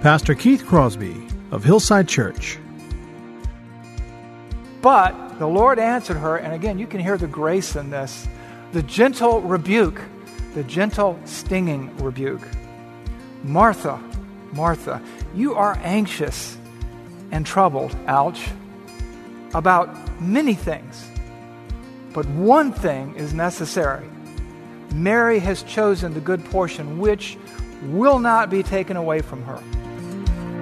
Pastor Keith Crosby of Hillside Church. But the Lord answered her, and again, you can hear the grace in this the gentle rebuke, the gentle stinging rebuke. Martha, Martha, you are anxious and troubled, ouch, about many things. But one thing is necessary. Mary has chosen the good portion, which will not be taken away from her.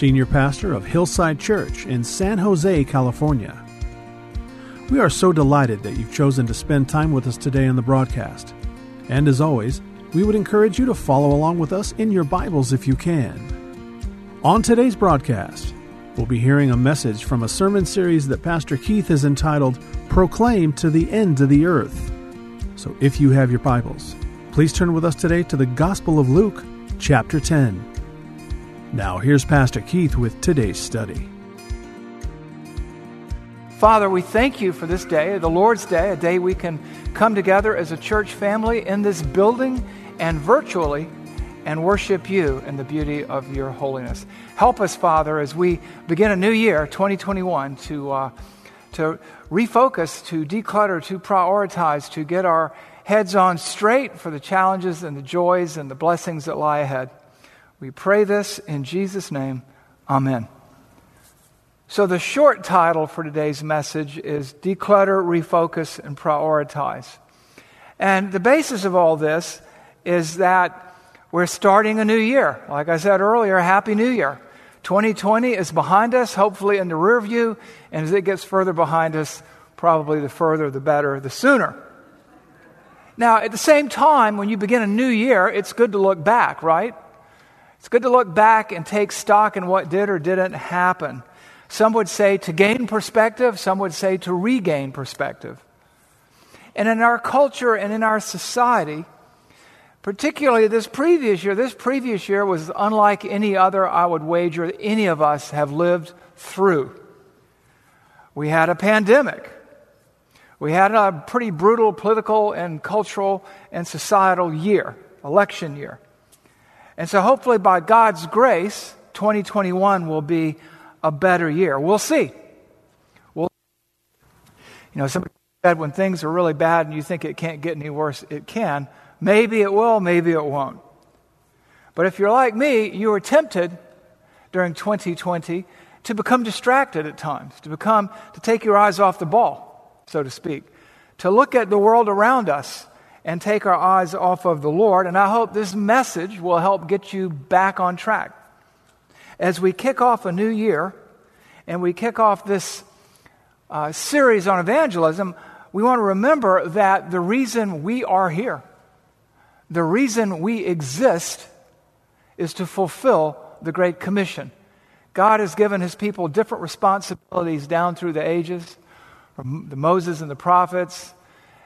Senior Pastor of Hillside Church in San Jose, California. We are so delighted that you've chosen to spend time with us today on the broadcast. And as always, we would encourage you to follow along with us in your Bibles if you can. On today's broadcast, we'll be hearing a message from a sermon series that Pastor Keith has entitled Proclaim to the Ends of the Earth. So if you have your Bibles, please turn with us today to the Gospel of Luke, chapter 10. Now, here's Pastor Keith with today's study. Father, we thank you for this day, the Lord's Day, a day we can come together as a church family in this building and virtually and worship you in the beauty of your holiness. Help us, Father, as we begin a new year, 2021, to, uh, to refocus, to declutter, to prioritize, to get our heads on straight for the challenges and the joys and the blessings that lie ahead. We pray this in Jesus' name. Amen. So, the short title for today's message is Declutter, Refocus, and Prioritize. And the basis of all this is that we're starting a new year. Like I said earlier, Happy New Year. 2020 is behind us, hopefully in the rear view, and as it gets further behind us, probably the further the better, the sooner. Now, at the same time, when you begin a new year, it's good to look back, right? It's good to look back and take stock in what did or didn't happen. Some would say to gain perspective, some would say to regain perspective. And in our culture and in our society, particularly this previous year, this previous year was unlike any other, I would wager, any of us have lived through. We had a pandemic. We had a pretty brutal political and cultural and societal year, election year. And so hopefully by God's grace, 2021 will be a better year. We'll see. We'll, you know, somebody said when things are really bad and you think it can't get any worse, it can. Maybe it will, maybe it won't. But if you're like me, you were tempted during 2020 to become distracted at times, to become, to take your eyes off the ball, so to speak, to look at the world around us and take our eyes off of the Lord. And I hope this message will help get you back on track. As we kick off a new year and we kick off this uh, series on evangelism, we want to remember that the reason we are here, the reason we exist, is to fulfill the Great Commission. God has given his people different responsibilities down through the ages, from the Moses and the prophets.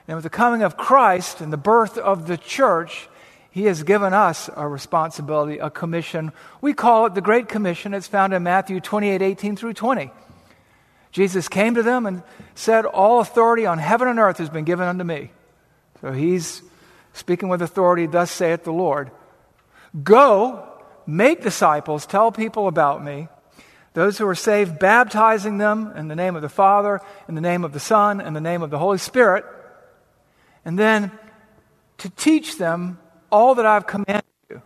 And with the coming of Christ and the birth of the church, He has given us a responsibility, a commission. We call it the Great Commission. It's found in Matthew 28 18 through 20. Jesus came to them and said, All authority on heaven and earth has been given unto me. So he's speaking with authority, thus saith the Lord. Go, make disciples, tell people about me. Those who are saved, baptizing them in the name of the Father, in the name of the Son, in the name of the Holy Spirit. And then to teach them all that I've commanded you.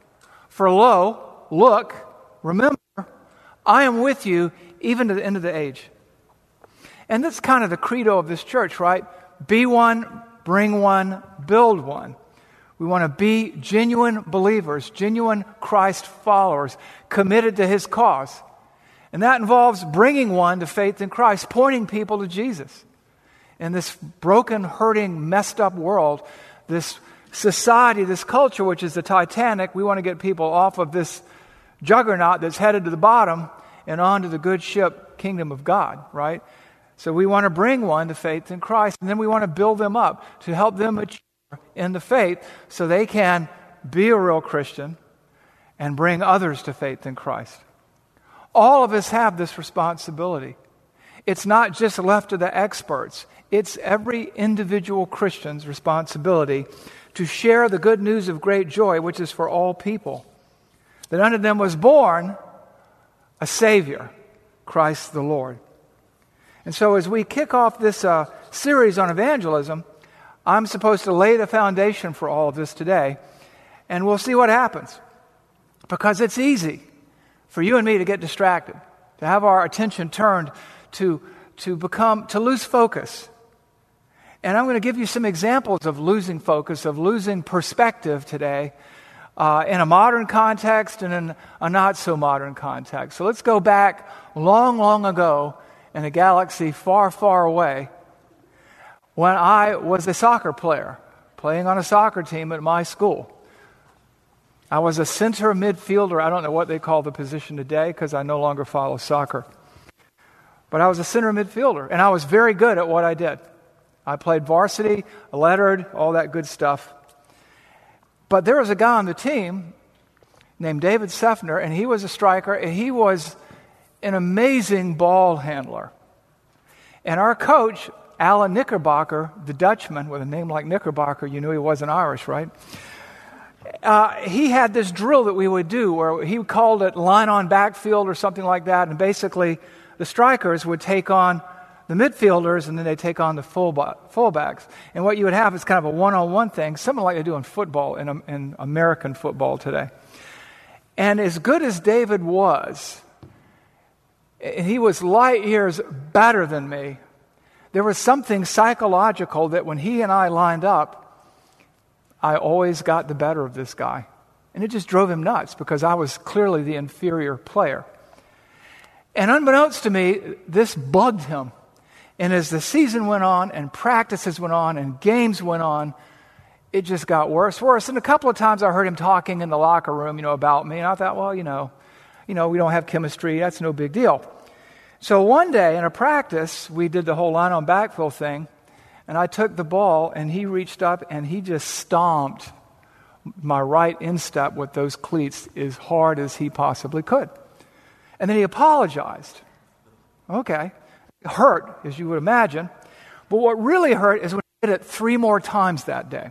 For lo, look, remember, I am with you even to the end of the age. And that's kind of the credo of this church, right? Be one, bring one, build one. We want to be genuine believers, genuine Christ followers, committed to his cause. And that involves bringing one to faith in Christ, pointing people to Jesus. In this broken, hurting, messed up world, this society, this culture, which is the Titanic, we want to get people off of this juggernaut that's headed to the bottom and onto the good ship, kingdom of God, right? So we want to bring one to faith in Christ, and then we want to build them up to help them mature in the faith so they can be a real Christian and bring others to faith in Christ. All of us have this responsibility. It's not just left to the experts, it's every individual Christian's responsibility to share the good news of great joy, which is for all people. That unto them was born a Savior, Christ the Lord. And so, as we kick off this uh, series on evangelism, I'm supposed to lay the foundation for all of this today, and we'll see what happens. Because it's easy for you and me to get distracted, to have our attention turned to, to become, to lose focus. And I'm going to give you some examples of losing focus, of losing perspective today uh, in a modern context and in a not so modern context. So let's go back long, long ago in a galaxy far, far away when I was a soccer player playing on a soccer team at my school. I was a center midfielder. I don't know what they call the position today because I no longer follow soccer. But I was a center midfielder, and I was very good at what I did. I played varsity, lettered, all that good stuff. But there was a guy on the team named David Sefner, and he was a striker, and he was an amazing ball handler. And our coach, Alan Knickerbocker, the Dutchman with a name like Knickerbocker, you knew he wasn't Irish, right? uh, he had this drill that we would do where he called it line on backfield or something like that. And basically, the strikers would take on the midfielders and then they take on the fullbacks. And what you would have is kind of a one on one thing, similar like they do in football, in, in American football today. And as good as David was, and he was light years better than me, there was something psychological that when he and I lined up, I always got the better of this guy. And it just drove him nuts because I was clearly the inferior player. And unbeknownst to me, this bugged him. And as the season went on and practices went on and games went on, it just got worse, worse. And a couple of times I heard him talking in the locker room, you know, about me. And I thought, well, you know, you know, we don't have chemistry. That's no big deal. So one day in a practice, we did the whole line on backfill thing. And I took the ball, and he reached up and he just stomped my right instep with those cleats as hard as he possibly could. And then he apologized. Okay. It hurt, as you would imagine. But what really hurt is when he did it three more times that day.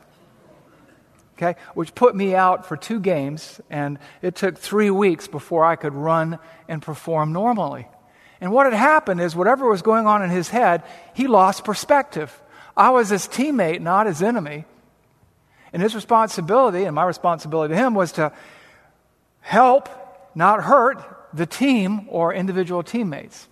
Okay? Which put me out for two games, and it took three weeks before I could run and perform normally. And what had happened is whatever was going on in his head, he lost perspective. I was his teammate, not his enemy. And his responsibility, and my responsibility to him, was to help, not hurt, the team or individual teammates.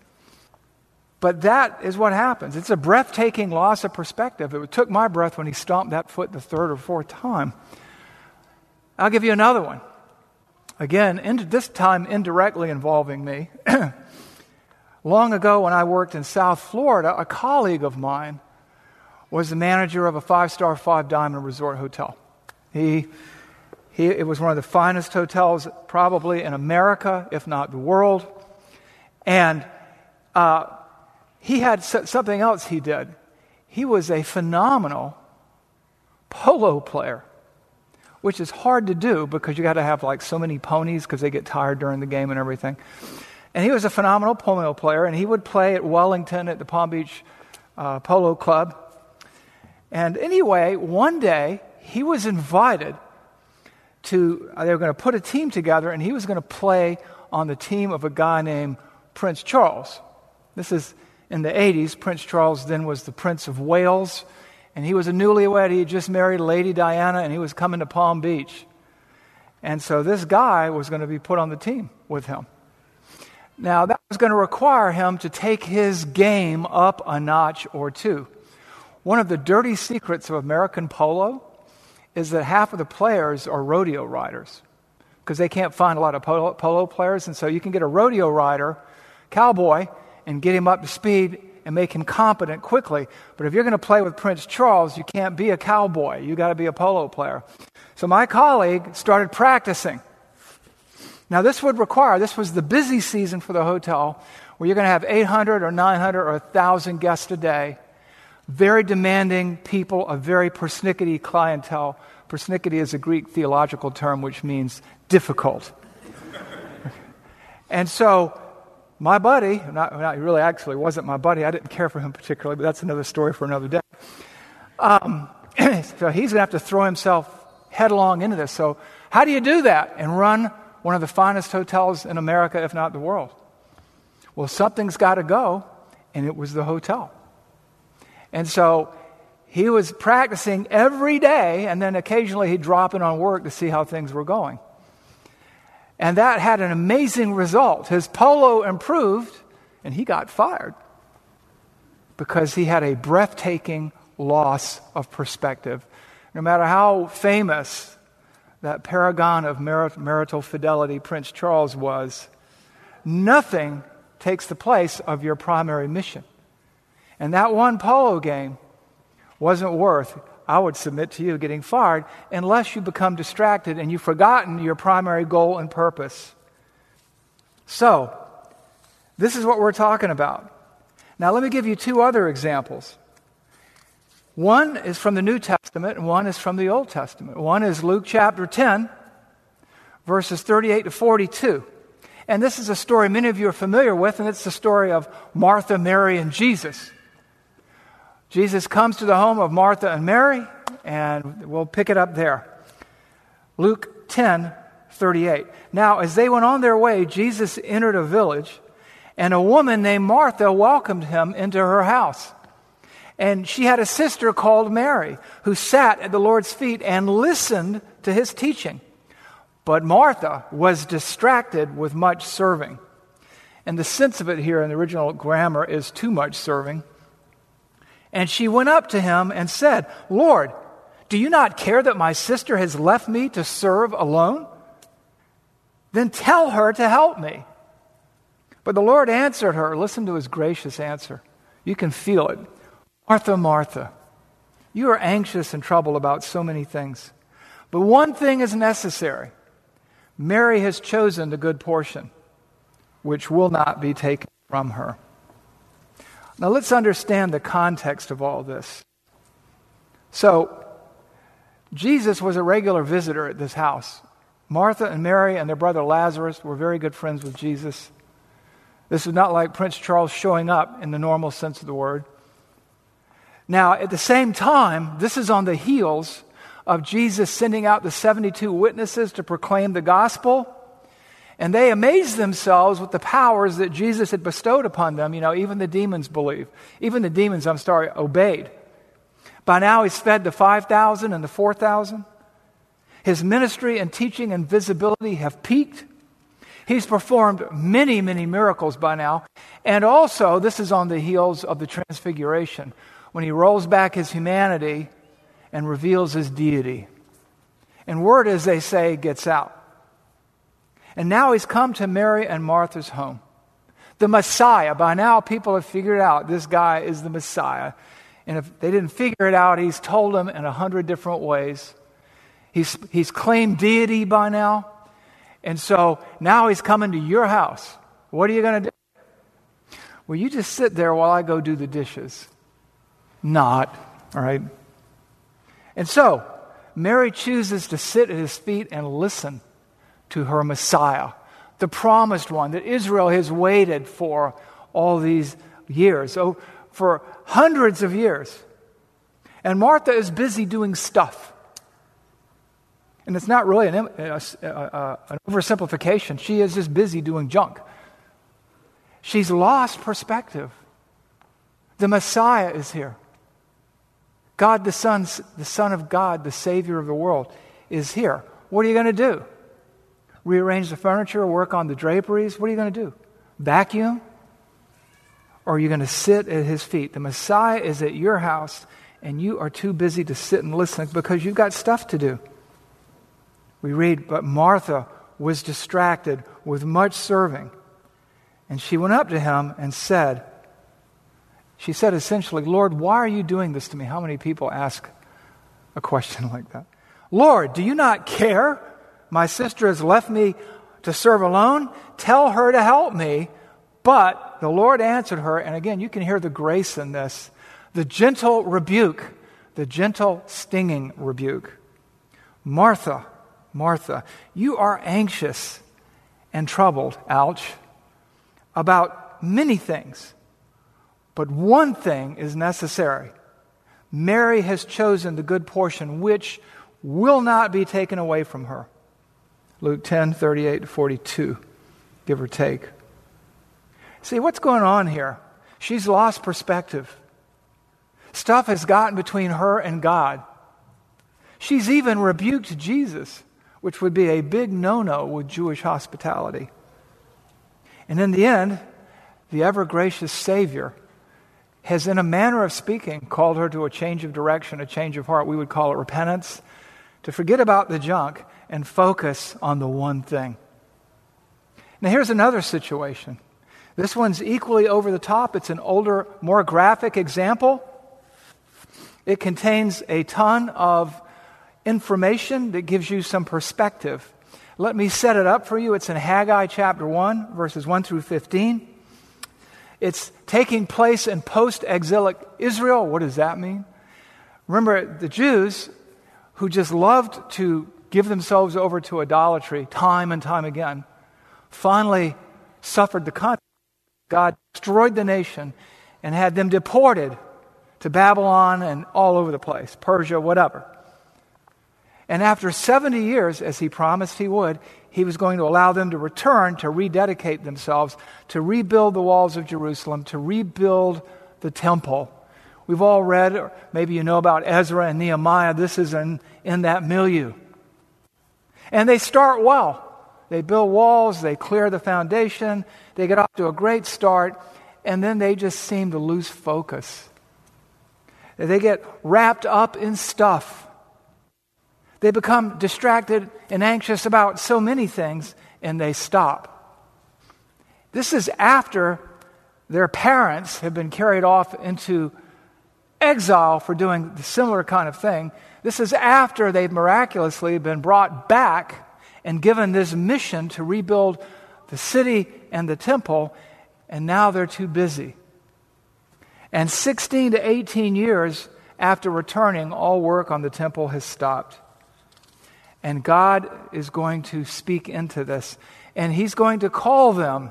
But that is what happens. It's a breathtaking loss of perspective. It took my breath when he stomped that foot the third or fourth time. I'll give you another one. Again, this time indirectly involving me. Long ago, when I worked in South Florida, a colleague of mine was the manager of a five star, five diamond resort hotel. He, he, it was one of the finest hotels probably in America, if not the world. And uh, he had something else he did. He was a phenomenal polo player. which is hard to do because you got to have like so many ponies because they get tired during the game and everything. And he was a phenomenal polo player, and he would play at Wellington at the Palm Beach uh, Polo Club. And anyway, one day he was invited to, uh, they were going to put a team together, and he was going to play on the team of a guy named Prince Charles. This is in the 80s. Prince Charles then was the Prince of Wales, and he was a newlywed. He had just married Lady Diana, and he was coming to Palm Beach. And so this guy was going to be put on the team with him. Now, that was going to require him to take his game up a notch or two. One of the dirty secrets of American polo is that half of the players are rodeo riders because they can't find a lot of polo, polo, players. And so you can get a rodeo rider, cowboy, and get him up to speed and make him competent quickly. But if you're going to play with Prince Charles, you can't be a cowboy. You've got to be a polo player. So my colleague started practicing. Now, this would require, this was the busy season for the hotel, where you're going to have 800 or 900 or 1,000 guests a day. Very demanding people, a very persnickety clientele. Persnickety is a Greek theological term which means difficult. and so, my buddy, not, not really actually wasn't my buddy, I didn't care for him particularly, but that's another story for another day. Um, so, he's going to have to throw himself headlong into this. So, how do you do that and run one of the finest hotels in America, if not the world. Well, something's got to go, and it was the hotel. And so he was practicing every day, and then occasionally he'd drop in on work to see how things were going. And that had an amazing result. His polo improved, and he got fired because he had a breathtaking loss of perspective. No matter how famous that paragon of marital fidelity Prince Charles was, nothing takes the place of your primary mission. And that one polo game wasn't worth, I would submit to you, getting fired unless you become distracted and you've forgotten your primary goal and purpose. So, this is what we're talking about. Now, let me give you two other examples. One is from the New Testament, and one is from the Old Testament. One is Luke chapter 10, verses 38 to 42. And this is a story many of you are familiar with, and it's the story of Martha, Mary, and Jesus. Jesus comes to the home of Martha and Mary, and we'll pick it up there. Luke 10, 38. Now, as they went on their way, Jesus entered a village, and a woman named Martha welcomed him into her house. And she had a sister called Mary who sat at the Lord's feet and listened to his teaching. But Martha was distracted with much serving. And the sense of it here in the original grammar is too much serving. And she went up to him and said, Lord, do you not care that my sister has left me to serve alone? Then tell her to help me. But the Lord answered her, listen to his gracious answer. You can feel it. Martha, Martha, you are anxious and troubled about so many things. But one thing is necessary Mary has chosen the good portion, which will not be taken from her. Now let's understand the context of all this. So, Jesus was a regular visitor at this house. Martha and Mary and their brother Lazarus were very good friends with Jesus. This is not like Prince Charles showing up in the normal sense of the word. Now, at the same time, this is on the heels of Jesus sending out the 72 witnesses to proclaim the gospel. And they amazed themselves with the powers that Jesus had bestowed upon them. You know, even the demons believe. Even the demons, I'm sorry, obeyed. By now, he's fed the 5,000 and the 4,000. His ministry and teaching and visibility have peaked. He's performed many, many miracles by now. And also, this is on the heels of the transfiguration, when he rolls back his humanity and reveals his deity. And word, as they say, gets out. And now he's come to Mary and Martha's home. The Messiah. By now, people have figured out this guy is the Messiah. And if they didn't figure it out, he's told them in a hundred different ways. He's, he's claimed deity by now. And so now he's coming to your house. What are you going to do? Well, you just sit there while I go do the dishes not. All right? And so, Mary chooses to sit at his feet and listen to her Messiah, the promised one that Israel has waited for all these years, oh, for hundreds of years. And Martha is busy doing stuff. And it's not really an, an oversimplification. She is just busy doing junk. She's lost perspective. The Messiah is here. God the Son, the Son of God, the Savior of the world, is here. What are you going to do? Rearrange the furniture, work on the draperies? What are you going to do? Vacuum? Or are you going to sit at his feet? The Messiah is at your house, and you are too busy to sit and listen because you've got stuff to do. We read, but Martha was distracted with much serving. And she went up to him and said, she said essentially, Lord, why are you doing this to me? How many people ask a question like that? Lord, do you not care? My sister has left me to serve alone. Tell her to help me. But the Lord answered her, and again, you can hear the grace in this the gentle rebuke, the gentle stinging rebuke. Martha, Martha, you are anxious and troubled, ouch, about many things. But one thing is necessary. Mary has chosen the good portion, which will not be taken away from her. Luke 10 38 to 42, give or take. See, what's going on here? She's lost perspective. Stuff has gotten between her and God. She's even rebuked Jesus, which would be a big no no with Jewish hospitality. And in the end, the ever gracious Savior has, in a manner of speaking, called her to a change of direction, a change of heart. We would call it repentance, to forget about the junk and focus on the one thing. Now, here's another situation. This one's equally over the top. It's an older, more graphic example. It contains a ton of information that gives you some perspective. Let me set it up for you. It's in Haggai chapter 1, verses 1 through 15. It's taking place in post exilic Israel. What does that mean? Remember, the Jews who just loved to give themselves over to idolatry time and time again finally suffered the consequences. God destroyed the nation and had them deported to Babylon and all over the place, Persia, whatever. And after 70 years, as he promised he would, he was going to allow them to return to rededicate themselves, to rebuild the walls of Jerusalem, to rebuild the temple. We've all read, or maybe you know about Ezra and Nehemiah. This is in, in that milieu. And they start well. They build walls, they clear the foundation, they get off to a great start, and then they just seem to lose focus. They get wrapped up in stuff they become distracted and anxious about so many things and they stop. This is after their parents have been carried off into exile for doing the similar kind of thing. This is after they've miraculously been brought back and given this mission to rebuild the city and the temple, and now they're too busy. And 16 to 18 years after returning, all work on the temple has stopped. And God is going to speak into this. And He's going to call them.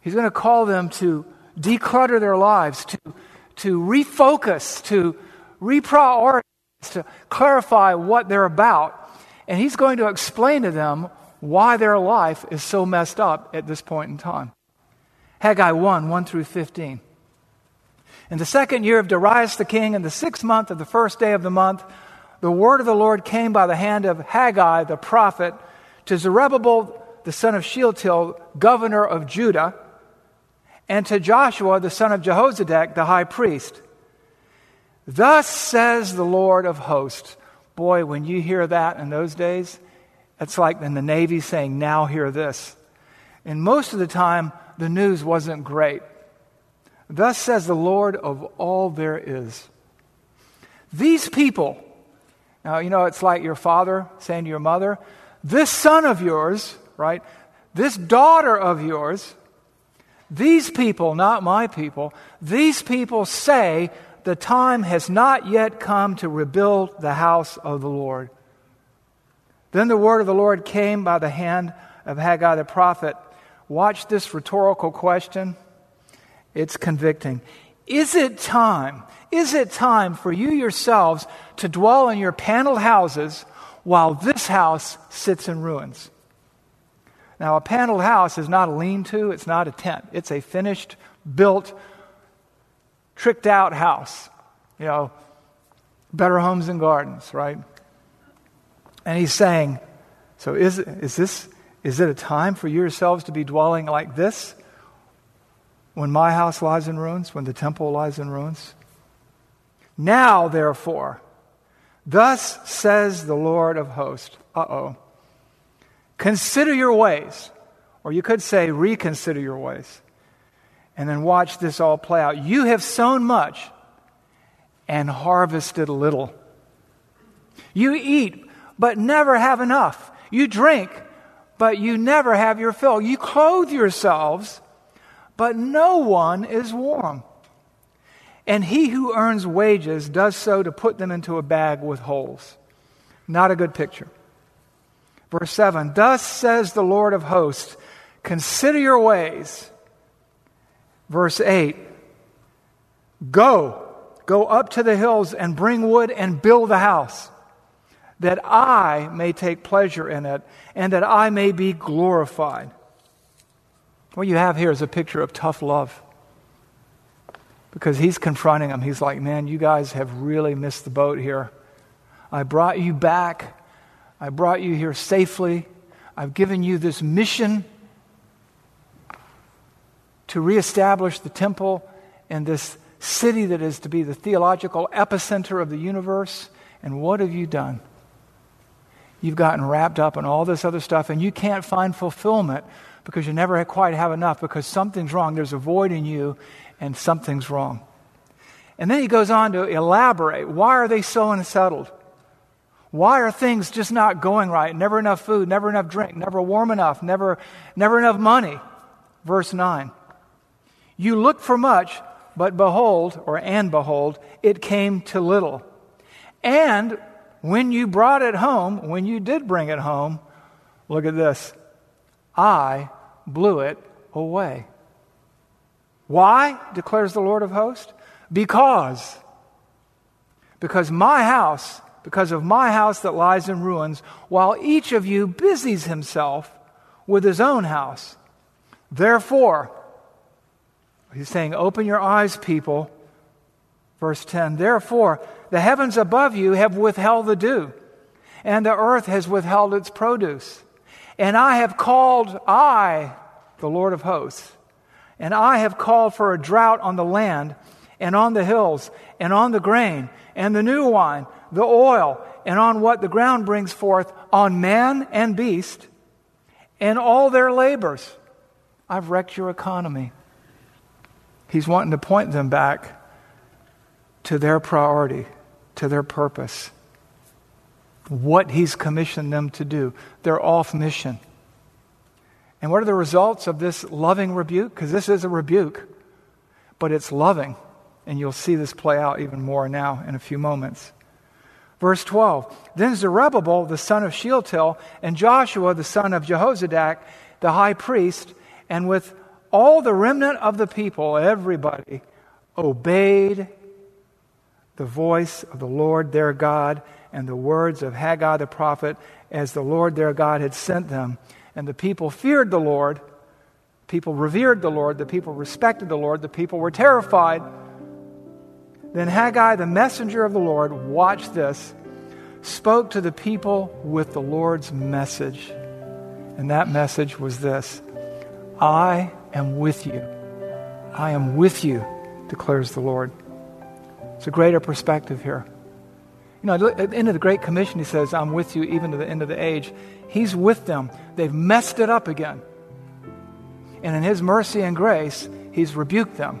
He's going to call them to declutter their lives, to, to refocus, to reprioritize, to clarify what they're about. And He's going to explain to them why their life is so messed up at this point in time. Haggai 1 1 through 15. In the second year of Darius the king, in the sixth month of the first day of the month, the word of the Lord came by the hand of Haggai the prophet to Zerubbabel the son of Shealtiel, governor of Judah, and to Joshua the son of Jehozadak, the high priest. Thus says the Lord of hosts. Boy, when you hear that in those days, it's like in the Navy saying, Now hear this. And most of the time, the news wasn't great. Thus says the Lord of all there is. These people, now, you know, it's like your father saying to your mother, This son of yours, right? This daughter of yours, these people, not my people, these people say the time has not yet come to rebuild the house of the Lord. Then the word of the Lord came by the hand of Haggai the prophet. Watch this rhetorical question. It's convicting. Is it time? Is it time for you yourselves to dwell in your paneled houses while this house sits in ruins? Now, a paneled house is not a lean to, it's not a tent. It's a finished, built, tricked out house. You know, better homes and gardens, right? And he's saying, so is, is this, is it a time for yourselves to be dwelling like this? When my house lies in ruins, when the temple lies in ruins? Now, therefore, thus says the Lord of hosts. Uh oh. Consider your ways. Or you could say, reconsider your ways. And then watch this all play out. You have sown much and harvested a little. You eat, but never have enough. You drink, but you never have your fill. You clothe yourselves, but no one is warm. And he who earns wages does so to put them into a bag with holes. Not a good picture. Verse 7 Thus says the Lord of hosts, consider your ways. Verse 8 Go, go up to the hills and bring wood and build a house, that I may take pleasure in it and that I may be glorified. What you have here is a picture of tough love. Because he's confronting them. He's like, man, you guys have really missed the boat here. I brought you back. I brought you here safely. I've given you this mission to reestablish the temple and this city that is to be the theological epicenter of the universe. And what have you done? You've gotten wrapped up in all this other stuff, and you can't find fulfillment because you never quite have enough because something's wrong. There's a void in you, and something's wrong. And then he goes on to elaborate. Why are they so unsettled? Why are things just not going right? Never enough food, never enough drink, never warm enough, never, never enough money. Verse 9. You looked for much, but behold, or and behold, it came to little. And when you brought it home, when you did bring it home, look at this. I blew it away. Why, declares the Lord of hosts? Because. Because my house, because of my house that lies in ruins, while each of you busies himself with his own house. Therefore, He's saying, Open your eyes, people. Verse 10 Therefore, the heavens above you have withheld the dew, and the earth has withheld its produce. And I have called, I, the Lord of hosts, and I have called for a drought on the land, and on the hills, and on the grain, and the new wine, the oil, and on what the ground brings forth, on man and beast, and all their labors. I've wrecked your economy. He's wanting to point them back to their priority, to their purpose, what He's commissioned them to do. They're off mission. And what are the results of this loving rebuke? Because this is a rebuke, but it's loving. And you'll see this play out even more now in a few moments. Verse 12 Then Zerubbabel, the son of Shealtiel, and Joshua, the son of Jehozadak, the high priest, and with all the remnant of the people, everybody, obeyed the voice of the Lord their God and the words of Haggai the prophet as the Lord their God had sent them. And the people feared the Lord. People revered the Lord. The people respected the Lord. The people were terrified. Then Haggai, the messenger of the Lord, watched this, spoke to the people with the Lord's message. And that message was this I am with you. I am with you, declares the Lord. It's a greater perspective here. You know, at the end of the Great Commission, he says, I'm with you even to the end of the age. He's with them. They've messed it up again. And in his mercy and grace, he's rebuked them.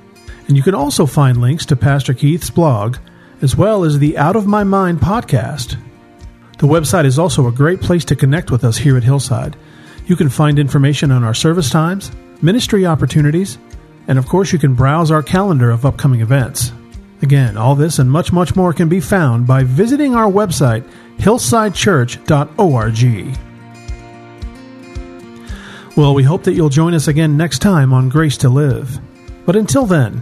And you can also find links to Pastor Keith's blog, as well as the Out of My Mind podcast. The website is also a great place to connect with us here at Hillside. You can find information on our service times, ministry opportunities, and of course, you can browse our calendar of upcoming events. Again, all this and much, much more can be found by visiting our website, hillsidechurch.org. Well, we hope that you'll join us again next time on Grace to Live. But until then,